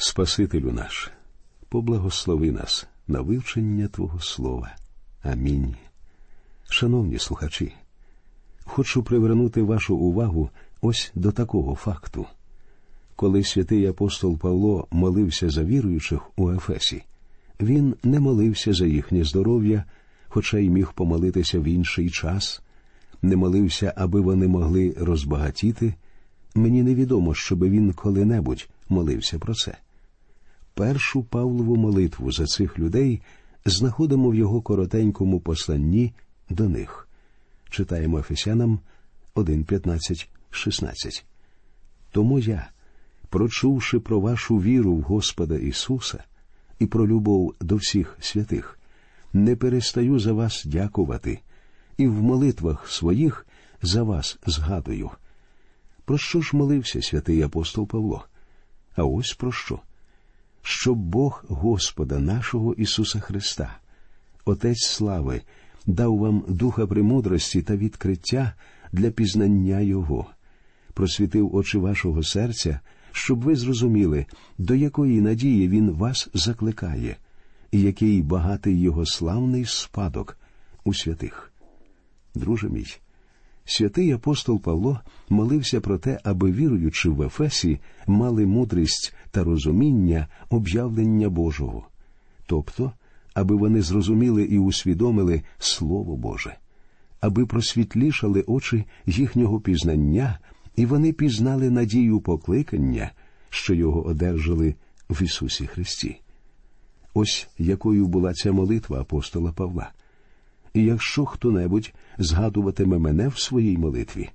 Спасителю наш, поблагослови нас на вивчення Твого Слова. Амінь. Шановні слухачі, хочу привернути вашу увагу ось до такого факту. Коли святий апостол Павло молився за віруючих у Ефесі, він не молився за їхнє здоров'я, хоча й міг помолитися в інший час, не молився, аби вони могли розбагатіти. Мені невідомо, щоби він коли-небудь молився про це. Першу Павлову молитву за цих людей знаходимо в його коротенькому посланні до них. Читаємо Ефесянам 1, 15, 16. Тому я, прочувши про вашу віру в Господа Ісуса і про любов до всіх святих, не перестаю за вас дякувати, і в молитвах своїх за вас згадую. Про що ж молився святий апостол Павло? А ось про що? Щоб Бог Господа нашого Ісуса Христа, Отець слави, дав вам духа премудрості та відкриття для пізнання Його, просвітив очі вашого серця, щоб ви зрозуміли, до якої надії Він вас закликає, і який багатий його славний спадок у святих. Друже мій, святий апостол Павло молився про те, аби віруючи в Ефесі, мали мудрість та розуміння об'явлення Божого, тобто, аби вони зрозуміли і усвідомили Слово Боже, аби просвітлішали очі їхнього пізнання, і вони пізнали надію покликання, що його одержали в Ісусі Христі. Ось якою була ця молитва апостола Павла. І якщо хто небудь згадуватиме мене в своїй молитві,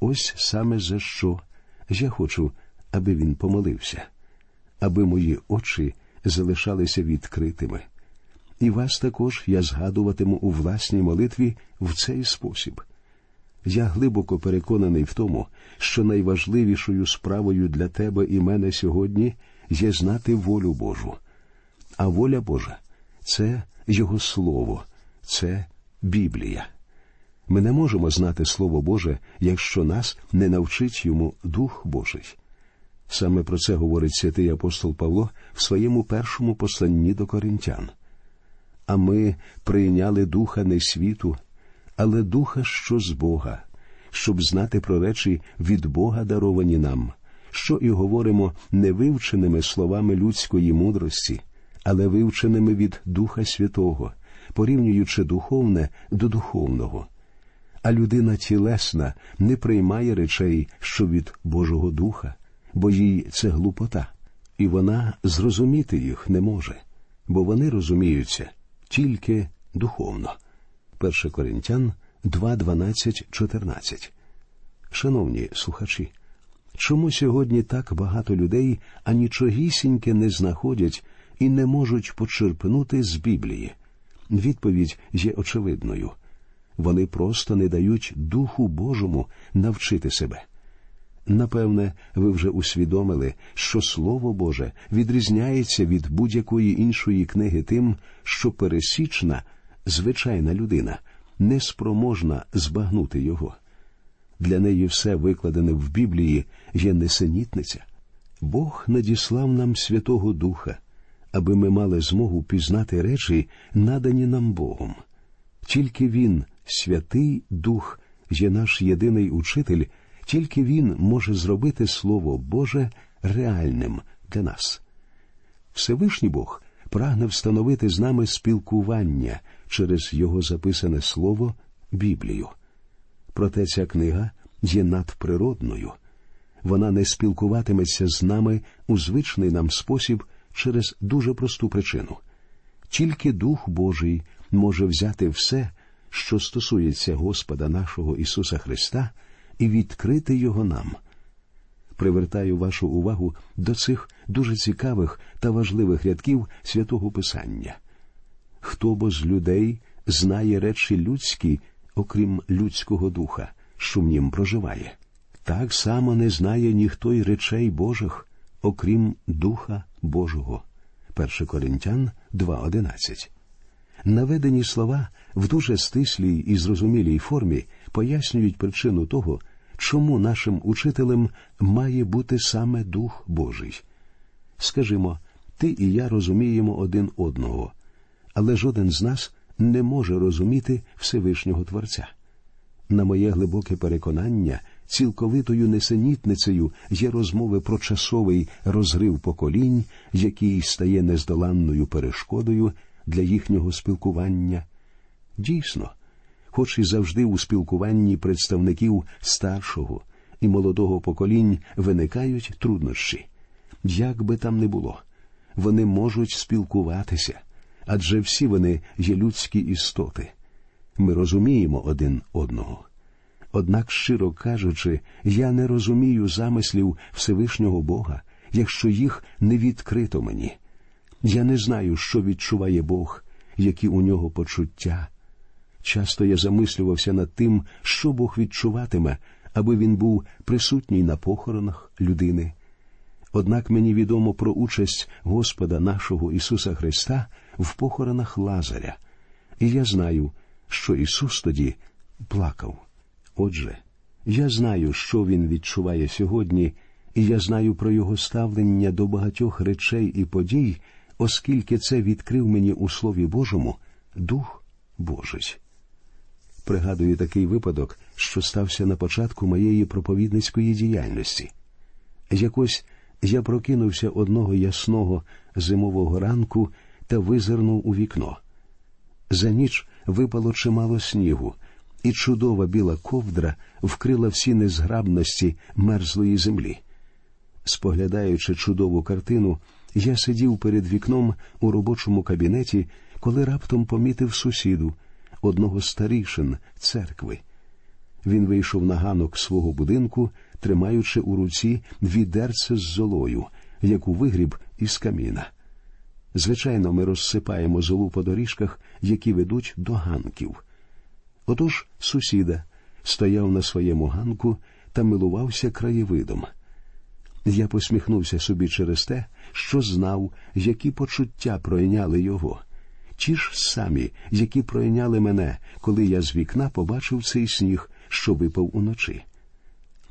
ось саме за що я хочу, аби він помолився, аби мої очі залишалися відкритими. І вас також я згадуватиму у власній молитві в цей спосіб. Я глибоко переконаний в тому, що найважливішою справою для тебе і мене сьогодні є знати волю Божу. А воля Божа це Його Слово, це Біблія. Ми не можемо знати Слово Боже, якщо нас не навчить йому Дух Божий. Саме про це говорить святий апостол Павло в своєму першому посланні до коринтян. А ми прийняли духа не світу, але духа, що з Бога, щоб знати про речі від Бога даровані нам, що і говоримо невивченими словами людської мудрості, але вивченими від Духа Святого, порівнюючи духовне до духовного. А людина тілесна не приймає речей, що від Божого Духа, бо їй це глупота, і вона зрозуміти їх не може, бо вони розуміються тільки духовно. 1 Коринтян 2, 12, 14. Шановні слухачі, чому сьогодні так багато людей анічогісіньке не знаходять і не можуть почерпнути з Біблії? Відповідь є очевидною вони просто не дають Духу Божому навчити себе. Напевне, ви вже усвідомили, що Слово Боже відрізняється від будь-якої іншої книги тим, що пересічна, звичайна людина неспроможна збагнути його. Для неї все викладене в Біблії є несенітниця. Бог надіслав нам Святого Духа, аби ми мали змогу пізнати речі, надані нам Богом. Тільки Він, Святий Дух, є наш єдиний учитель, тільки Він може зробити Слово Боже реальним для нас. Всевишній Бог прагне встановити з нами спілкування через його записане слово Біблію. Проте ця книга є надприродною. Вона не спілкуватиметься з нами у звичний нам спосіб через дуже просту причину. Тільки Дух Божий може взяти все, що стосується Господа нашого Ісуса Христа, і відкрити його нам. Привертаю вашу увагу до цих дуже цікавих та важливих рядків святого Писання. Хто бо з людей знає речі людські, окрім людського духа, що в нім проживає, так само не знає ніхто й речей Божих, окрім Духа Божого. 1 Коринтян 2.11 Наведені слова в дуже стислій і зрозумілій формі пояснюють причину того, чому нашим учителем має бути саме Дух Божий. Скажімо, ти і я розуміємо один одного, але жоден з нас не може розуміти Всевишнього Творця. На моє глибоке переконання, цілковитою несенітницею є розмови про часовий розрив поколінь, який стає нездоланною перешкодою для їхнього спілкування. Дійсно, хоч і завжди у спілкуванні представників старшого і молодого поколінь виникають труднощі. Як би там не було, вони можуть спілкуватися, адже всі вони є людські істоти. Ми розуміємо один одного. Однак, щиро кажучи, я не розумію замислів Всевишнього Бога, якщо їх не відкрито мені. Я не знаю, що відчуває Бог, які у нього почуття. Часто я замислювався над тим, що Бог відчуватиме, аби він був присутній на похоронах людини. Однак мені відомо про участь Господа нашого Ісуса Христа в похоронах Лазаря, і я знаю, що Ісус тоді плакав. Отже, я знаю, що Він відчуває сьогодні, і я знаю про Його ставлення до багатьох речей і подій, оскільки це відкрив мені у Слові Божому Дух Божий. Пригадую такий випадок, що стався на початку моєї проповідницької діяльності. Якось я прокинувся одного ясного зимового ранку та визирнув у вікно. За ніч випало чимало снігу, і чудова біла ковдра вкрила всі незграбності мерзлої землі. Споглядаючи чудову картину, я сидів перед вікном у робочому кабінеті, коли раптом помітив сусіду, одного з старішин церкви. Він вийшов на ганок свого будинку, тримаючи у руці відерце з золою, яку вигріб із каміна. Звичайно, ми розсипаємо золу по доріжках, які ведуть до ганків. Отож сусіда стояв на своєму ганку та милувався краєвидом. Я посміхнувся собі через те, що знав, які почуття пройняли його, ті ж самі, які пройняли мене, коли я з вікна побачив цей сніг, що випав уночі.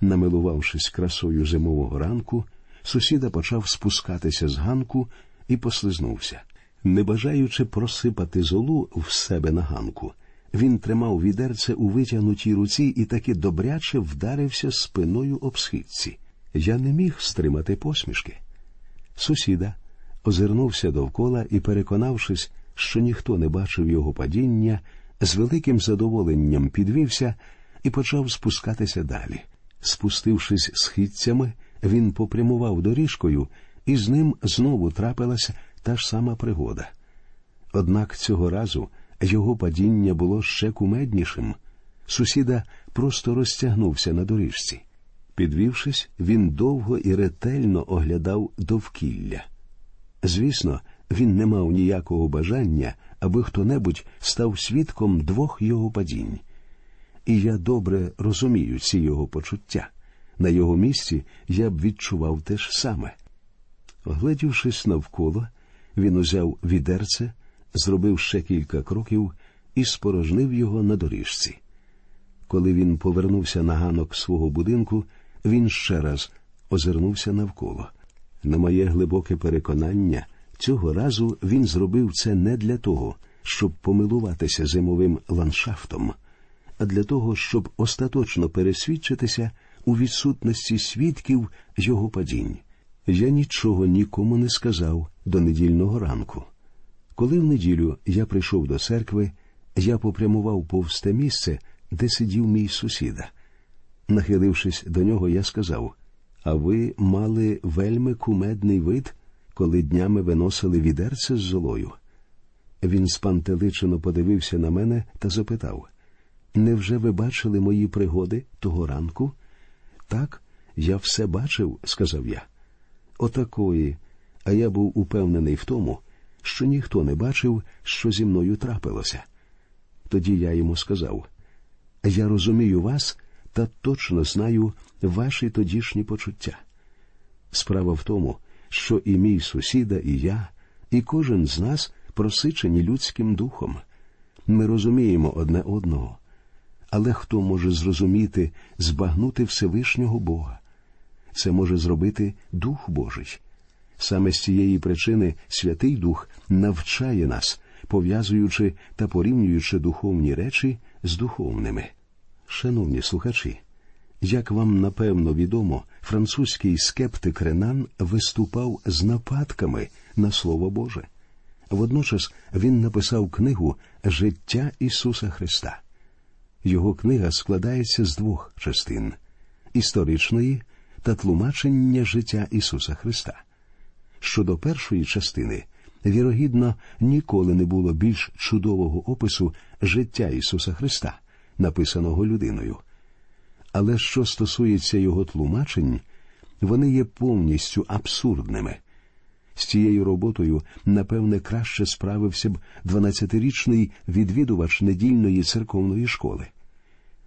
Намилувавшись красою зимового ранку, сусіда почав спускатися з ганку і послизнувся. Не бажаючи просипати золу в себе на ганку, він тримав відерце у витягнутій руці і таки добряче вдарився спиною об східці. Я не міг стримати посмішки. Сусіда озирнувся довкола і, переконавшись, що ніхто не бачив його падіння, з великим задоволенням підвівся і почав спускатися далі. Спустившись східцями, він попрямував доріжкою, і з ним знову трапилася та ж сама пригода. Однак цього разу його падіння було ще кумеднішим. Сусіда просто розтягнувся на доріжці. Підвівшись, він довго і ретельно оглядав довкілля. Звісно, він не мав ніякого бажання, аби хто небудь став свідком двох його падінь. І я добре розумію ці його почуття. На його місці я б відчував те ж саме. Оглядівшись навколо, він узяв відерце, зробив ще кілька кроків і спорожнив його на доріжці. Коли він повернувся на ганок свого будинку, він ще раз озирнувся навколо. На моє глибоке переконання, цього разу він зробив це не для того, щоб помилуватися зимовим ландшафтом, а для того, щоб остаточно пересвідчитися у відсутності свідків його падінь. Я нічого нікому не сказав до недільного ранку. Коли в неділю я прийшов до церкви, я попрямував повз те місце, де сидів мій сусіда. Нахилившись до нього, я сказав А ви мали вельми кумедний вид, коли днями виносили відерце з золою. Він спантеличено подивився на мене та запитав Невже ви бачили мої пригоди того ранку? Так, я все бачив, сказав я. Отакої, а я був упевнений в тому, що ніхто не бачив, що зі мною трапилося. Тоді я йому сказав Я розумію вас та точно знаю ваші тодішні почуття. Справа в тому, що і мій сусіда, і я, і кожен з нас просичені людським духом. Ми розуміємо одне одного. Але хто може зрозуміти, збагнути Всевишнього Бога? Це може зробити Дух Божий. Саме з цієї причини Святий Дух навчає нас, пов'язуючи та порівнюючи духовні речі з духовними. Шановні слухачі, як вам напевно відомо, французький скептик Ренан виступав з нападками на Слово Боже. Водночас він написав книгу Життя Ісуса Христа. Його книга складається з двох частин історичної та тлумачення життя Ісуса Христа. Щодо першої частини, вірогідно, ніколи не було більш чудового опису життя Ісуса Христа, написаного людиною. Але що стосується його тлумачень, вони є повністю абсурдними. З цією роботою, напевне, краще справився б 12-річний відвідувач недільної церковної школи.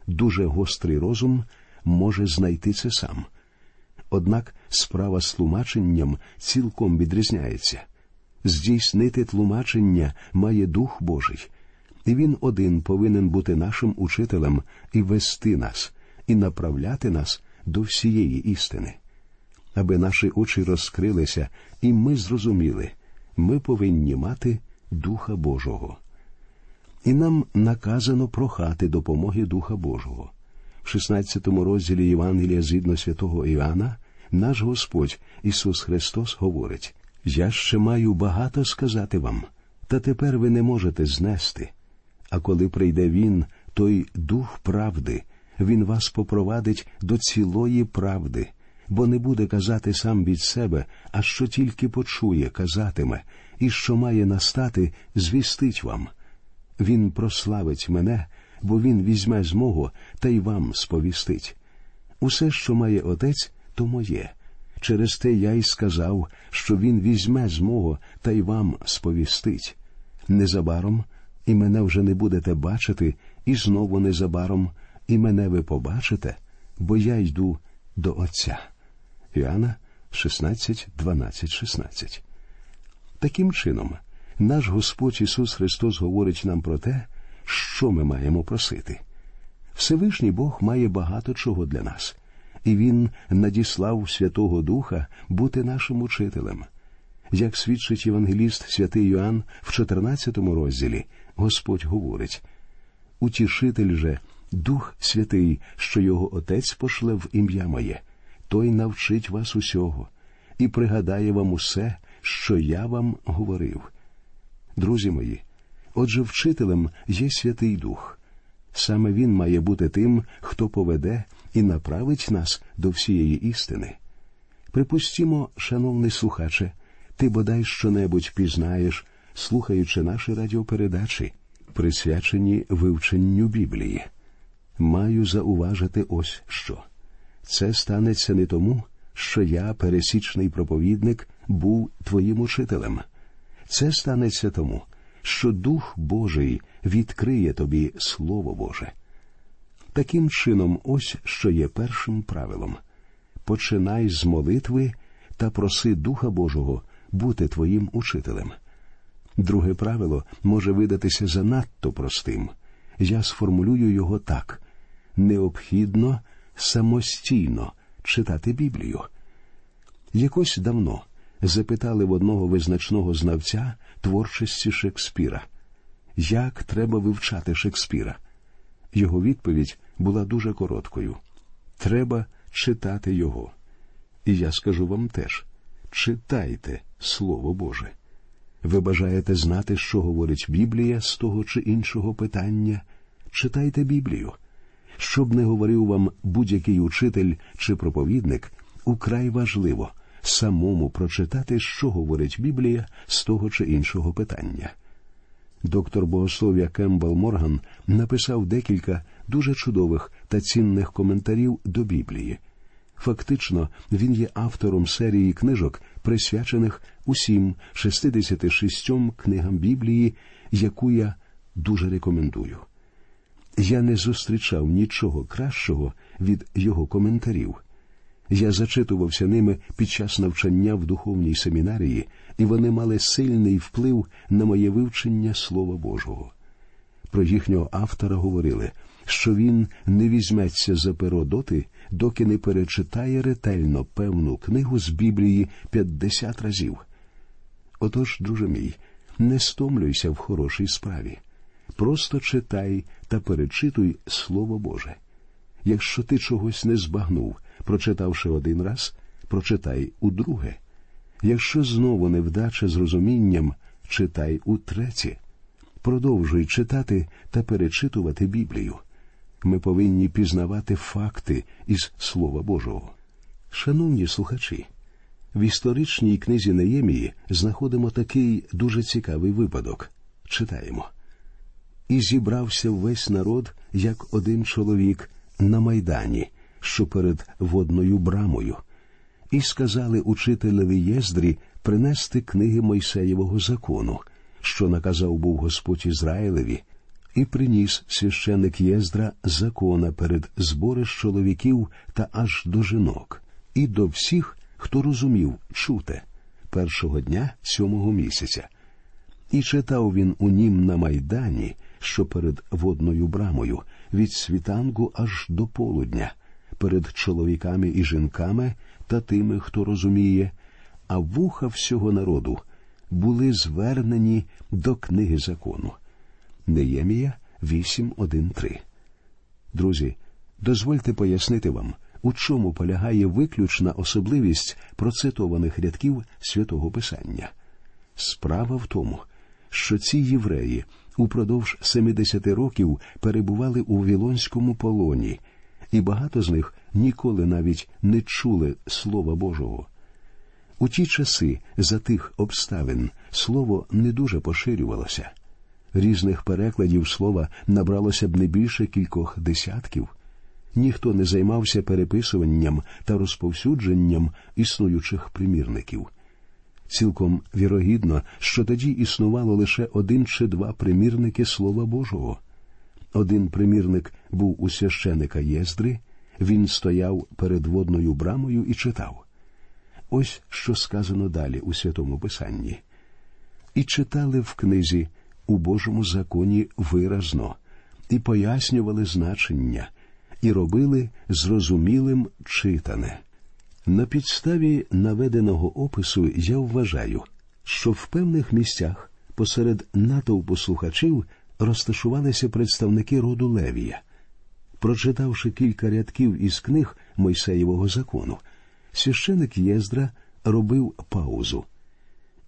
Дуже гострий розум може знайти це сам. Однак справа з тлумаченням цілком відрізняється. Здійснити тлумачення має Дух Божий, і він один повинен бути нашим учителем і вести нас, і направляти нас до всієї істини. Аби наші очі розкрилися, і ми зрозуміли, ми повинні мати Духа Божого. І нам наказано прохати допомоги Духа Божого. В 16 розділі Євангелія згідно святого Іоанна наш Господь Ісус Христос говорить: Я ще маю багато сказати вам, та тепер ви не можете знести. А коли прийде Він, той Дух правди, Він вас попровадить до цілої правди, бо не буде казати сам від себе, а що тільки почує, казатиме, і що має настати, звістить вам. Він прославить мене, бо він візьме з мого та й вам сповістить. Усе, що має отець, то моє. Через те я й сказав, що він візьме з мого та й вам сповістить. Незабаром і мене вже не будете бачити, і знову незабаром і мене ви побачите, бо я йду до Отця. Іоанна 16, 12, 16. Таким чином, наш Господь Ісус Христос говорить нам про те, що ми маємо просити. Всевишній Бог має багато чого для нас, і Він надіслав Святого Духа бути нашим учителем. Як свідчить євангеліст святий Йоанн в 14 розділі, Господь говорить Утішитель же, Дух Святий, що його Отець пошле в ім'я моє, той навчить вас усього і пригадає вам усе, що я вам говорив. Друзі мої, отже, вчителем є Святий Дух. Саме він має бути тим, хто поведе і направить нас до всієї істини. Припустімо, шановний слухаче, ти бодай щонебудь пізнаєш, слухаючи наші радіопередачі, присвячені вивченню Біблії. Маю зауважити ось що. Це станеться не тому, що я, пересічний проповідник, був твоїм учителем. Це станеться тому, що Дух Божий відкриє тобі Слово Боже. Таким чином, ось що є першим правилом починай з молитви та проси Духа Божого бути твоїм учителем. Друге правило може видатися занадто простим. Я сформулюю його так необхідно самостійно читати Біблію. Якось давно запитали в одного визначного знавця творчості Шекспіра, як треба вивчати Шекспіра. Його відповідь була дуже короткою треба читати його. І я скажу вам теж читайте Слово Боже. Ви бажаєте знати, що говорить Біблія з того чи іншого питання? Читайте Біблію. Щоб не говорив вам будь-який учитель чи проповідник, украй важливо самому прочитати, що говорить Біблія з того чи іншого питання. Доктор богослов'я Кембл Морган написав декілька дуже чудових та цінних коментарів до Біблії. Фактично, він є автором серії книжок, присвячених усім 66 книгам Біблії, яку я дуже рекомендую. Я не зустрічав нічого кращого від його коментарів. Я зачитувався ними під час навчання в духовній семінарії, і вони мали сильний вплив на моє вивчення Слова Божого. Про їхнього автора говорили, що він не візьметься за перо доти, доки не перечитає ретельно певну книгу з Біблії 50 разів. Отож, друже мій, не стомлюйся в хорошій справі. Просто читай та перечитуй Слово Боже. Якщо ти чогось не збагнув, прочитавши один раз, прочитай удруге. Якщо знову невдача з розумінням, читай утретє. Продовжуй читати та перечитувати Біблію. Ми повинні пізнавати факти із Слова Божого. Шановні слухачі, в історичній книзі Неємії знаходимо такий дуже цікавий випадок. Читаємо. І зібрався весь народ, як один чоловік, на майдані, що перед водною брамою, і сказали учителеві Єздрі принести книги Мойсеєвого закону, що наказав був Господь Ізраїлеві, і приніс священик Єздра закона перед збориш чоловіків та аж до жінок, і до всіх, хто розумів чуте, першого дня сьомого місяця. І читав він у нім на майдані, що перед водною брамою, від світанку аж до полудня, перед чоловіками і жінками та тими, хто розуміє, а вуха всього народу були звернені до книги закону. Неємія 8.1.3 Друзі, дозвольте пояснити вам, у чому полягає виключна особливість процитованих рядків святого Писання. Справа в тому, що ці євреї упродовж 70 років перебували у Вілонському полоні, і багато з них ніколи навіть не чули Слова Божого. У ті часи за тих обставин слово не дуже поширювалося. Різних перекладів слова набралося б не більше кількох десятків. Ніхто не займався переписуванням та розповсюдженням існуючих примірників. Цілком вірогідно, що тоді існувало лише один чи два примірники Слова Божого. Один примірник був у священика Єздри, він стояв перед водною брамою і читав. Ось що сказано далі у Святому Писанні. І читали в книзі у Божому законі виразно, і пояснювали значення, і робили зрозумілим читане. На підставі наведеного опису я вважаю, що в певних місцях посеред натовпу слухачів розташувалися представники роду Левія. Прочитавши кілька рядків із книг Мойсеєвого закону, священик Єздра робив паузу.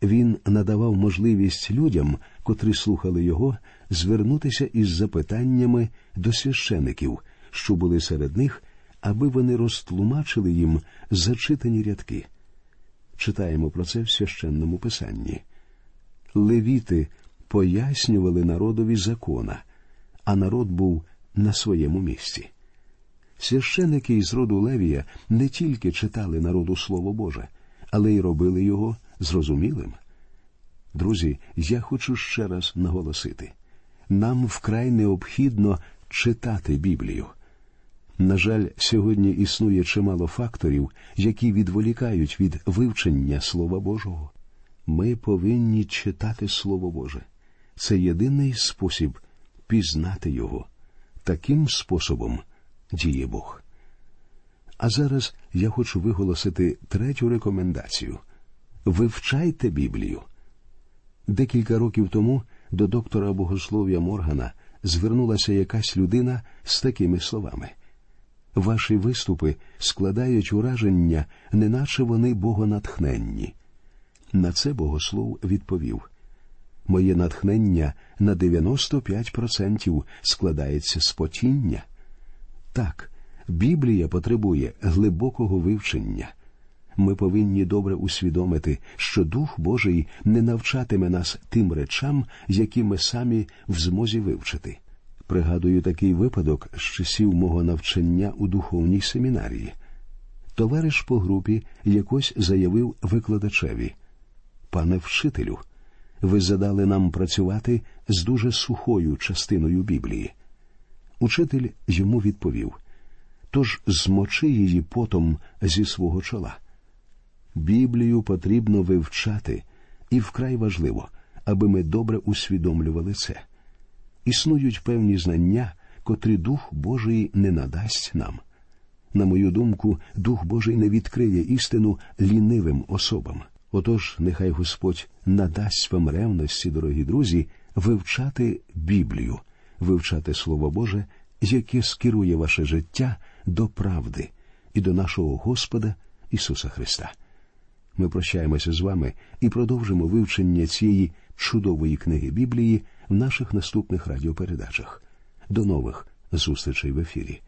Він надавав можливість людям, котрі слухали його, звернутися із запитаннями до священиків, що були серед них, аби вони розтлумачили їм зачитані рядки. Читаємо про це в священному писанні. Левіти пояснювали народові закона, а народ був на своєму місці. Священики із роду Левія не тільки читали народу Слово Боже, але й робили його зрозумілим. Друзі, я хочу ще раз наголосити нам вкрай необхідно читати Біблію. На жаль, сьогодні існує чимало факторів, які відволікають від вивчення Слова Божого. Ми повинні читати Слово Боже. Це єдиний спосіб пізнати Його. Таким способом діє Бог. А зараз я хочу виголосити третю рекомендацію вивчайте Біблію. Декілька років тому до доктора богослов'я Моргана звернулася якась людина з такими словами. Ваші виступи складають ураження, неначе вони богонатхненні. На це богослов відповів Моє натхнення на 95% складається з потіння. Так, Біблія потребує глибокого вивчення. Ми повинні добре усвідомити, що Дух Божий не навчатиме нас тим речам, які ми самі в змозі вивчити. Пригадую такий випадок з часів мого навчання у духовній семінарії. Товариш по групі якось заявив викладачеві Пане вчителю, ви задали нам працювати з дуже сухою частиною Біблії. Учитель йому відповів Тож змочи її потом зі свого чола. Біблію потрібно вивчати, і вкрай важливо, аби ми добре усвідомлювали це. Існують певні знання, котрі Дух Божий не надасть нам. На мою думку, Дух Божий не відкриє істину лінивим особам. Отож, нехай Господь надасть вам ревності, дорогі друзі, вивчати Біблію, вивчати Слово Боже, яке скерує ваше життя до правди і до нашого Господа Ісуса Христа. Ми прощаємося з вами і продовжимо вивчення цієї чудової книги Біблії в наших наступних радіопередачах. До нових зустрічей в ефірі.